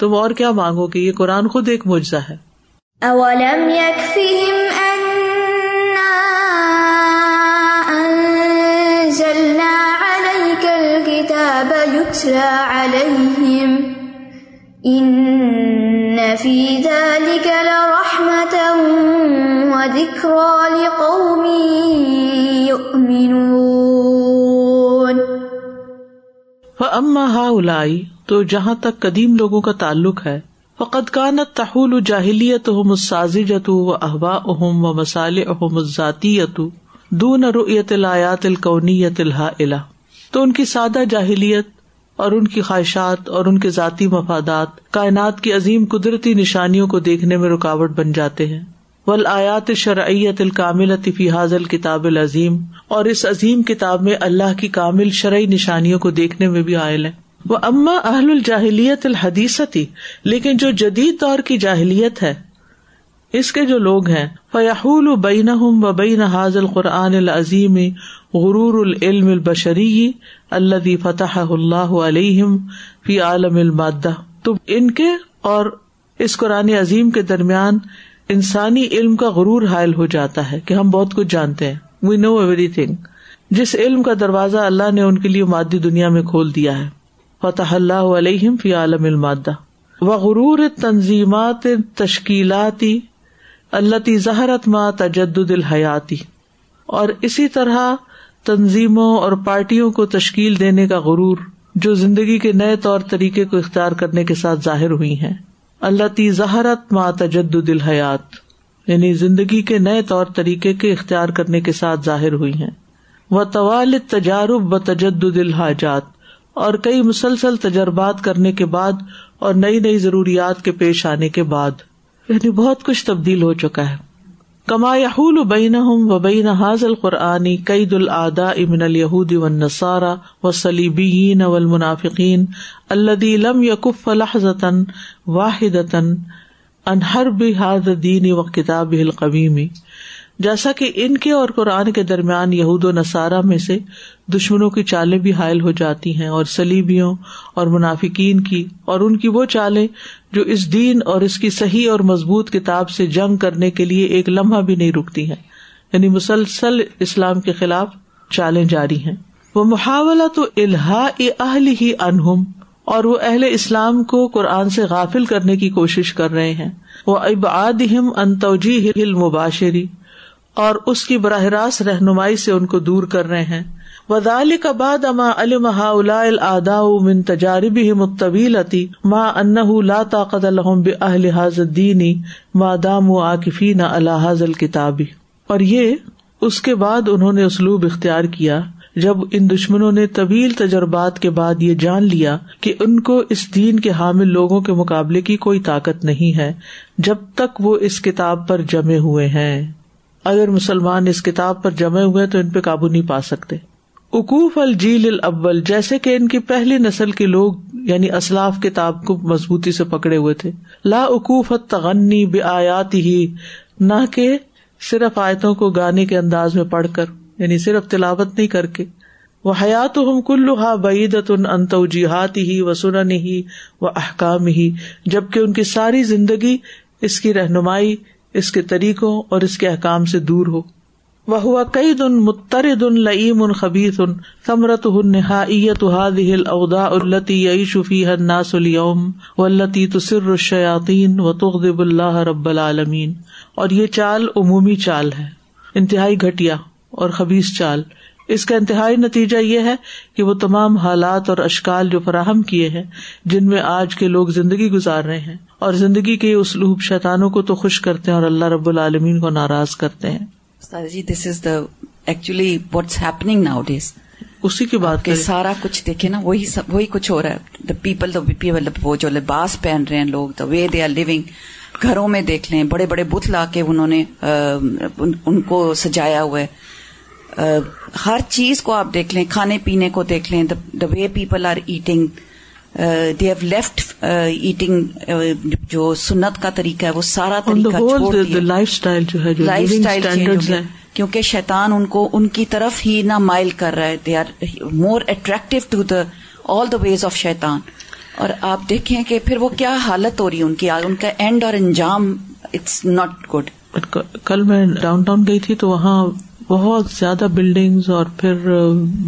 تم اور کیا مانگو گے یہ قرآن خود ایک مجھا ہے قومی وہ اماں ہا الا تو جہاں تک قدیم لوگوں کا تعلق ہے وہ قدقانت تحول و جاہلیت احمد سازی و احوا احم و مسال احمد دون رو یتلایات القونی یت الا تو ان کی سادہ جاہلیت اور ان کی خواہشات اور ان کے ذاتی مفادات کائنات کی عظیم قدرتی نشانیوں کو دیکھنے میں رکاوٹ بن جاتے ہیں ول آیات شرعیت الکامل فی حاضل کتاب العظیم اور اس عظیم کتاب میں اللہ کی کامل شرعی نشانیوں کو دیکھنے میں بھی عائل ہے وہ اما اہل الجاہلیت الحدیثتی لیکن جو جدید دور کی جاہلیت ہے اس کے جو لوگ ہیں فہول البین و بین حاض القرآن العظیم غرور العلم البشری اللہ فتح اللہ علیہ فی عالم المادہ تو ان کے اور اس قرآن عظیم کے درمیان انسانی علم کا غرور حائل ہو جاتا ہے کہ ہم بہت کچھ جانتے ہیں وی نو ایوری تھنگ جس علم کا دروازہ اللہ نے ان کے لیے مادی دنیا میں کھول دیا ہے فتح اللہ علیہ فی عالم المادہ و غرور تنظیمات تشکیلاتی اللہ تی زہرت ما تجدد الحیاتی اور اسی طرح تنظیموں اور پارٹیوں کو تشکیل دینے کا غرور جو زندگی کے نئے طور طریقے کو اختیار کرنے کے ساتھ ظاہر ہوئی ہیں اللہ تی زہرت ما تجدل الحیات یعنی زندگی کے نئے طور طریقے کے اختیار کرنے کے ساتھ ظاہر ہوئی ہیں وہ طوال تجارب ب تجد الحاجات اور کئی مسلسل تجربات کرنے کے بعد اور نئی نئی ضروریات کے پیش آنے کے بعد یعنی بہت کچھ تبدیل ہو چکا ہے کما یحول ہم و بین حاض القرآنی قید العدا امن الہود و نسارا و سلیبین و المنافقین منافقین لم یقف الحضن واحد انہر بحاد دین و کتاب القویمی جیسا کہ ان کے اور قرآن کے درمیان یہود و نصارہ میں سے دشمنوں کی چالیں بھی حائل ہو جاتی ہیں اور سلیبیوں اور منافقین کی اور ان کی وہ چالیں جو اس دین اور اس کی صحیح اور مضبوط کتاب سے جنگ کرنے کے لیے ایک لمحہ بھی نہیں رکتی ہیں یعنی مسلسل اسلام کے خلاف چالیں جاری ہیں وہ محاورہ تو الحا اہل ہی انہم اور وہ اہل اسلام کو قرآن سے غافل کرنے کی کوشش کر رہے ہیں وہ ہل مباشری اور اس کی براہ راست رہنمائی سے ان کو دور کر رہے ہیں وزال کا باد ادا من تجارب ہی متویل اتی ما طاقت الحم بہل حاظ دینی ما دام و الام نہ الحاظ الکتابی اور یہ اس کے بعد انہوں نے اسلوب اختیار کیا جب ان دشمنوں نے طویل تجربات کے بعد یہ جان لیا کہ ان کو اس دین کے حامل لوگوں کے مقابلے کی کوئی طاقت نہیں ہے جب تک وہ اس کتاب پر جمے ہوئے ہیں اگر مسلمان اس کتاب پر جمع ہوئے تو ان پہ قابو نہیں پا سکتے اقوف الجیل ابل جیسے کہ ان کی پہلی نسل کے لوگ یعنی اسلاف کتاب کو مضبوطی سے پکڑے ہوئے تھے لا اقوف تغنی بے آیات ہی نہ کہ صرف آیتوں کو گانے کے انداز میں پڑھ کر یعنی صرف تلاوت نہیں کر کے وہ حیات ہم کلوحا بعیدت انتو جہات ہی و سنن ہی و احکام ہی جبکہ ان کی ساری زندگی اس کی رہنمائی اس کے طریقوں اور اس کے احکام سے دور ہو وہ ہوا کئی دن مترد ان خبیت ان ہن التی ہر و التی تسر نہ و دب اللہ رب العالمین اور یہ چال عمومی چال ہے انتہائی گھٹیا اور خبیز چال اس کا انتہائی نتیجہ یہ ہے کہ وہ تمام حالات اور اشکال جو فراہم کیے ہیں جن میں آج کے لوگ زندگی گزار رہے ہیں اور زندگی کے اسلوب شیتانوں کو تو خوش کرتے ہیں اور اللہ رب العالمین کو ناراض کرتے ہیں جی this is actually what's nowadays اسی بات کہ سارا کچھ دیکھے نا وہی وہی کچھ دا پیپل لباس پہن رہے ہیں لوگ دا وے دے آر لونگ گھروں میں دیکھ لیں بڑے بڑے بت لا کے انہوں نے ان کو سجایا ہوا ہے ہر چیز کو آپ دیکھ لیں کھانے پینے کو دیکھ لیں the way people are eating they have left eating جو سنت کا طریقہ ہے وہ سارا طریقہ لائف اسٹائل جو ہے لائف اسٹائل کیونکہ شیطان ان کو ان کی طرف ہی نہ مائل کر رہا ہے they are more attractive to the all the ways of شیطان اور آپ دیکھیں کہ پھر وہ کیا حالت ہو رہی ہے ان کی ان کا اینڈ اور انجام اٹس ناٹ گڈ کل میں ڈاؤن ٹاؤن گئی تھی تو وہاں بہت زیادہ بلڈنگس اور پھر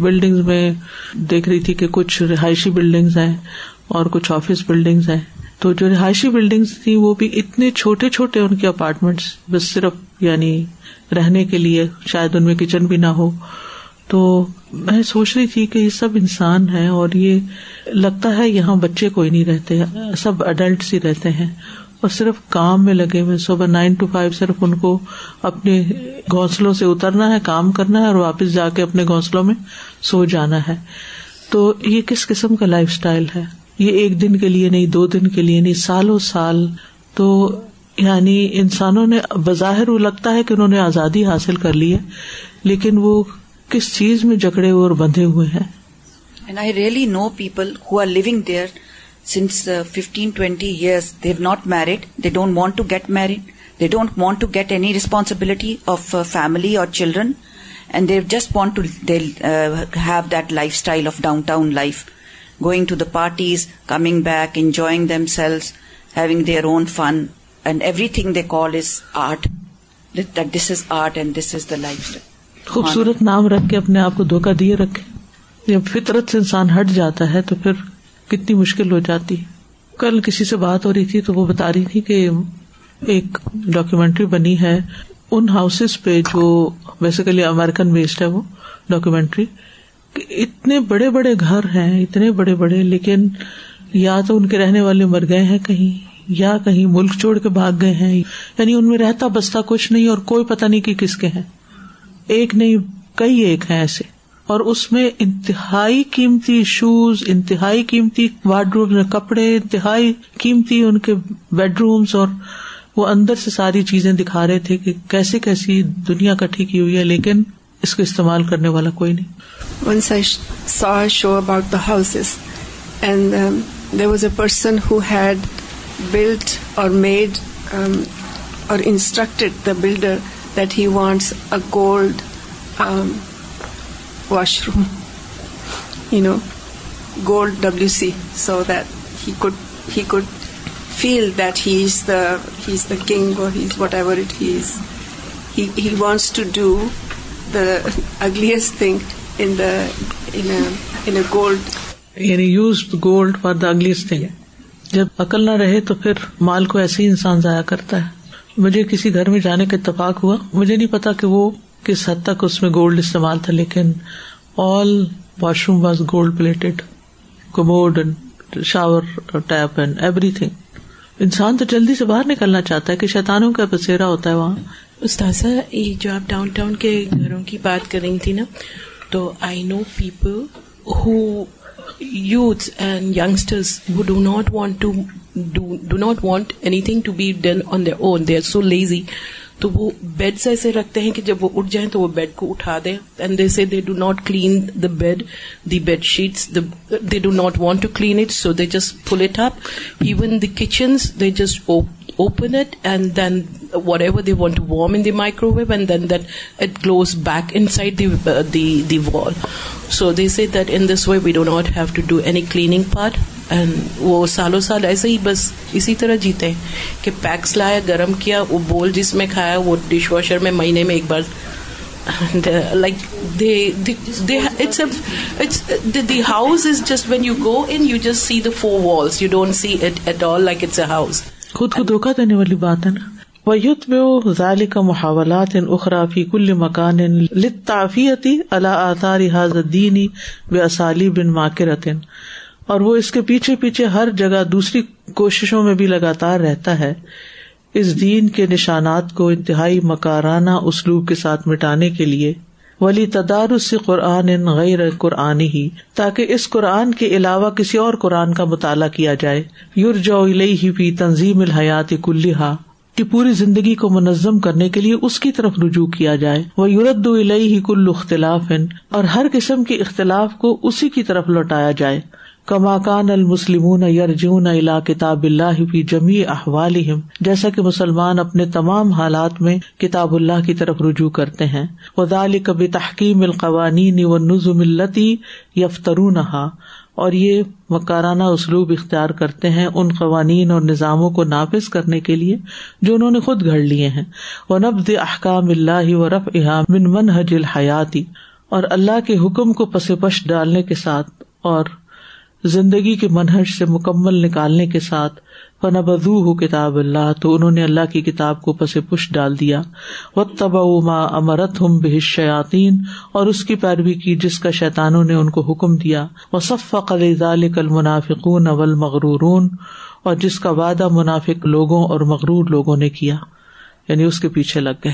بلڈنگز uh, میں دیکھ رہی تھی کہ کچھ رہائشی بلڈنگس ہیں اور کچھ آفس بلڈنگس ہیں تو جو رہائشی بلڈنگس تھی وہ بھی اتنے چھوٹے چھوٹے ان کے اپارٹمنٹس بس صرف یعنی رہنے کے لیے شاید ان میں کچن بھی نہ ہو تو میں سوچ رہی تھی کہ یہ سب انسان ہیں اور یہ لگتا ہے یہاں بچے کوئی نہیں رہتے سب اڈلٹس ہی رہتے ہیں اور صرف کام میں لگے ہوئے صبح نائن ٹو فائیو صرف ان کو اپنے گھونسلوں سے اترنا ہے کام کرنا ہے اور واپس جا کے اپنے گھونسلوں میں سو جانا ہے تو یہ کس قسم کا لائف اسٹائل ہے یہ ایک دن کے لیے نہیں دو دن کے لیے نہیں سالوں سال تو یعنی انسانوں نے بظاہر وہ لگتا ہے کہ انہوں نے آزادی حاصل کر لی ہے لیکن وہ کس چیز میں جکڑے ہوئے اور بندھے ہوئے ہیں I really know people who are لوگ there since fifteen twenty years they have not married they don't want to get married they don't want to get any responsibility of family اور children and they just want to have that lifestyle of downtown life going to the parties coming back enjoying themselves having their own fun and everything they call is art this is art and this is the lifestyle خوبصورت نام رکھ کے اپنے آپ کو دھوکہ دیے رکھے جب فطرت سے انسان ہٹ جاتا ہے تو پھر کتنی مشکل ہو جاتی کل کسی سے بات ہو رہی تھی تو وہ بتا رہی تھی کہ ایک ڈاکومینٹری بنی ہے ان ہاؤس پہ جو بیسیکلی امیرکن بیسڈ ہے وہ ڈاکیومینٹری اتنے بڑے بڑے گھر ہیں اتنے بڑے بڑے لیکن یا تو ان کے رہنے والے مر گئے ہیں کہیں یا کہیں ملک چھوڑ کے بھاگ گئے ہیں یعنی ان میں رہتا بستا کچھ نہیں اور کوئی پتا نہیں کہ کس کے ہیں ایک نہیں کئی ایک ہیں ایسے اور اس میں انتہائی قیمتی شوز انتہائی قیمتی وارڈ روم میں کپڑے انتہائی قیمتی ان کے بیڈ رومس اور وہ اندر سے ساری چیزیں دکھا رہے تھے کہ کیسے کیسی دنیا کٹھی کی ہوئی ہے لیکن اس کو استعمال کرنے والا کوئی نہیں once I saw show about the house and there was a person who had built اور میڈ اور instructed the builder that he wants gold washroom you know gold W C so that he could he could feel that he is the he is the king اور he is whatever it he is he wants to do the ugliest thing in the in gold یعنی use gold for the ugliest thing جب عقل نہ رہے تو پھر مال کو ایسے ہی انسان ضائع کرتا ہے مجھے کسی گھر میں جانے کا اتفاق ہوا مجھے نہیں پتا کہ وہ کس حد تک اس میں گولڈ استعمال تھا لیکن all washroom was gold plated commode and shower tap and everything انسان تو جلدی سے باہر نکلنا چاہتا ہے کہ شیتانوں کا پسیرا ہوتا ہے وہاں استاذہ یہ جو آپ ڈاؤن ٹاؤن کے گھروں کی بات کر رہی تھی نا تو I know people who youth and youngsters who do not want to do not want anything to be done on own they are so lazy تو وہ بیڈ ایسے رکھتے ہیں کہ جب وہ اٹھ جائیں تو وہ بیڈ کو اٹھا دیں and they they do not clean the bed they they sheet not want to clean it so they even fill kitchens they just open it and then whatever they want to warm in the microwave and then that it glues back inside the wall so they that in this way we do not have to do any cleaning part وہ سالوں سال ایسے ہی بس اسی طرح جیتے ہیں کہ پیکس لایا گرم کیا وہ بول جس میں کھایا وہ ڈش واشر میں مہینے میں ایک بار like house is just when you go and you just see the four walls you don't see it at all like it's a house خود کو دھوکہ دینے والی بات ہے نا ویت بے ظال کا محاولات ان اخرافی کل مکان ان لطافیتی اللہ آثار حاضر دینی بے اسالی بن ماکرت اور وہ اس کے پیچھے پیچھے ہر جگہ دوسری کوششوں میں بھی لگاتار رہتا ہے اس دین کے نشانات کو انتہائی مکارانہ اسلوب کے ساتھ مٹانے کے لیے ولی تدارس قرآن ان غیر قرآن ہی تاکہ اس قرآن کے علاوہ کسی اور قرآن کا مطالعہ کیا جائے یور ہی ہی تنظیم الحیات کلحا کی پوری زندگی کو منظم کرنے کے لیے اس کی طرف رجوع کیا جائے وہ یورد ہی کل اختلاف ان اور ہر قسم کے اختلاف کو اسی کی طرف لوٹایا جائے کماکان الا کتاب اللہ جمی جیسا کہ مسلمان اپنے تمام حالات میں کتاب اللہ کی طرف رجوع کرتے ہیں القوانین اور یہ مکارانہ اسلوب اختیار کرتے ہیں ان قوانین اور نظاموں کو نافذ کرنے کے لیے جو انہوں نے خود گھڑ لیے ہیں وہ نبز احکام اللہ و رف منحج الحیاتی اور اللہ کے حکم کو پس پش ڈالنے کے ساتھ اور زندگی کے منہج سے مکمل نکالنے کے ساتھ پن بزو ہو کتاب اللہ تو انہوں نے اللہ کی کتاب کو پس پش ڈال دیا و تبا ما امرت ہم بحش شیاتی اور اس کی پیروی کی جس کا شیتانوں نے ان کو حکم دیا وصف صف قل کل منافقون اول مغرور اور جس کا وعدہ منافق لوگوں اور مغرور لوگوں نے کیا یعنی اس کے پیچھے لگ گئے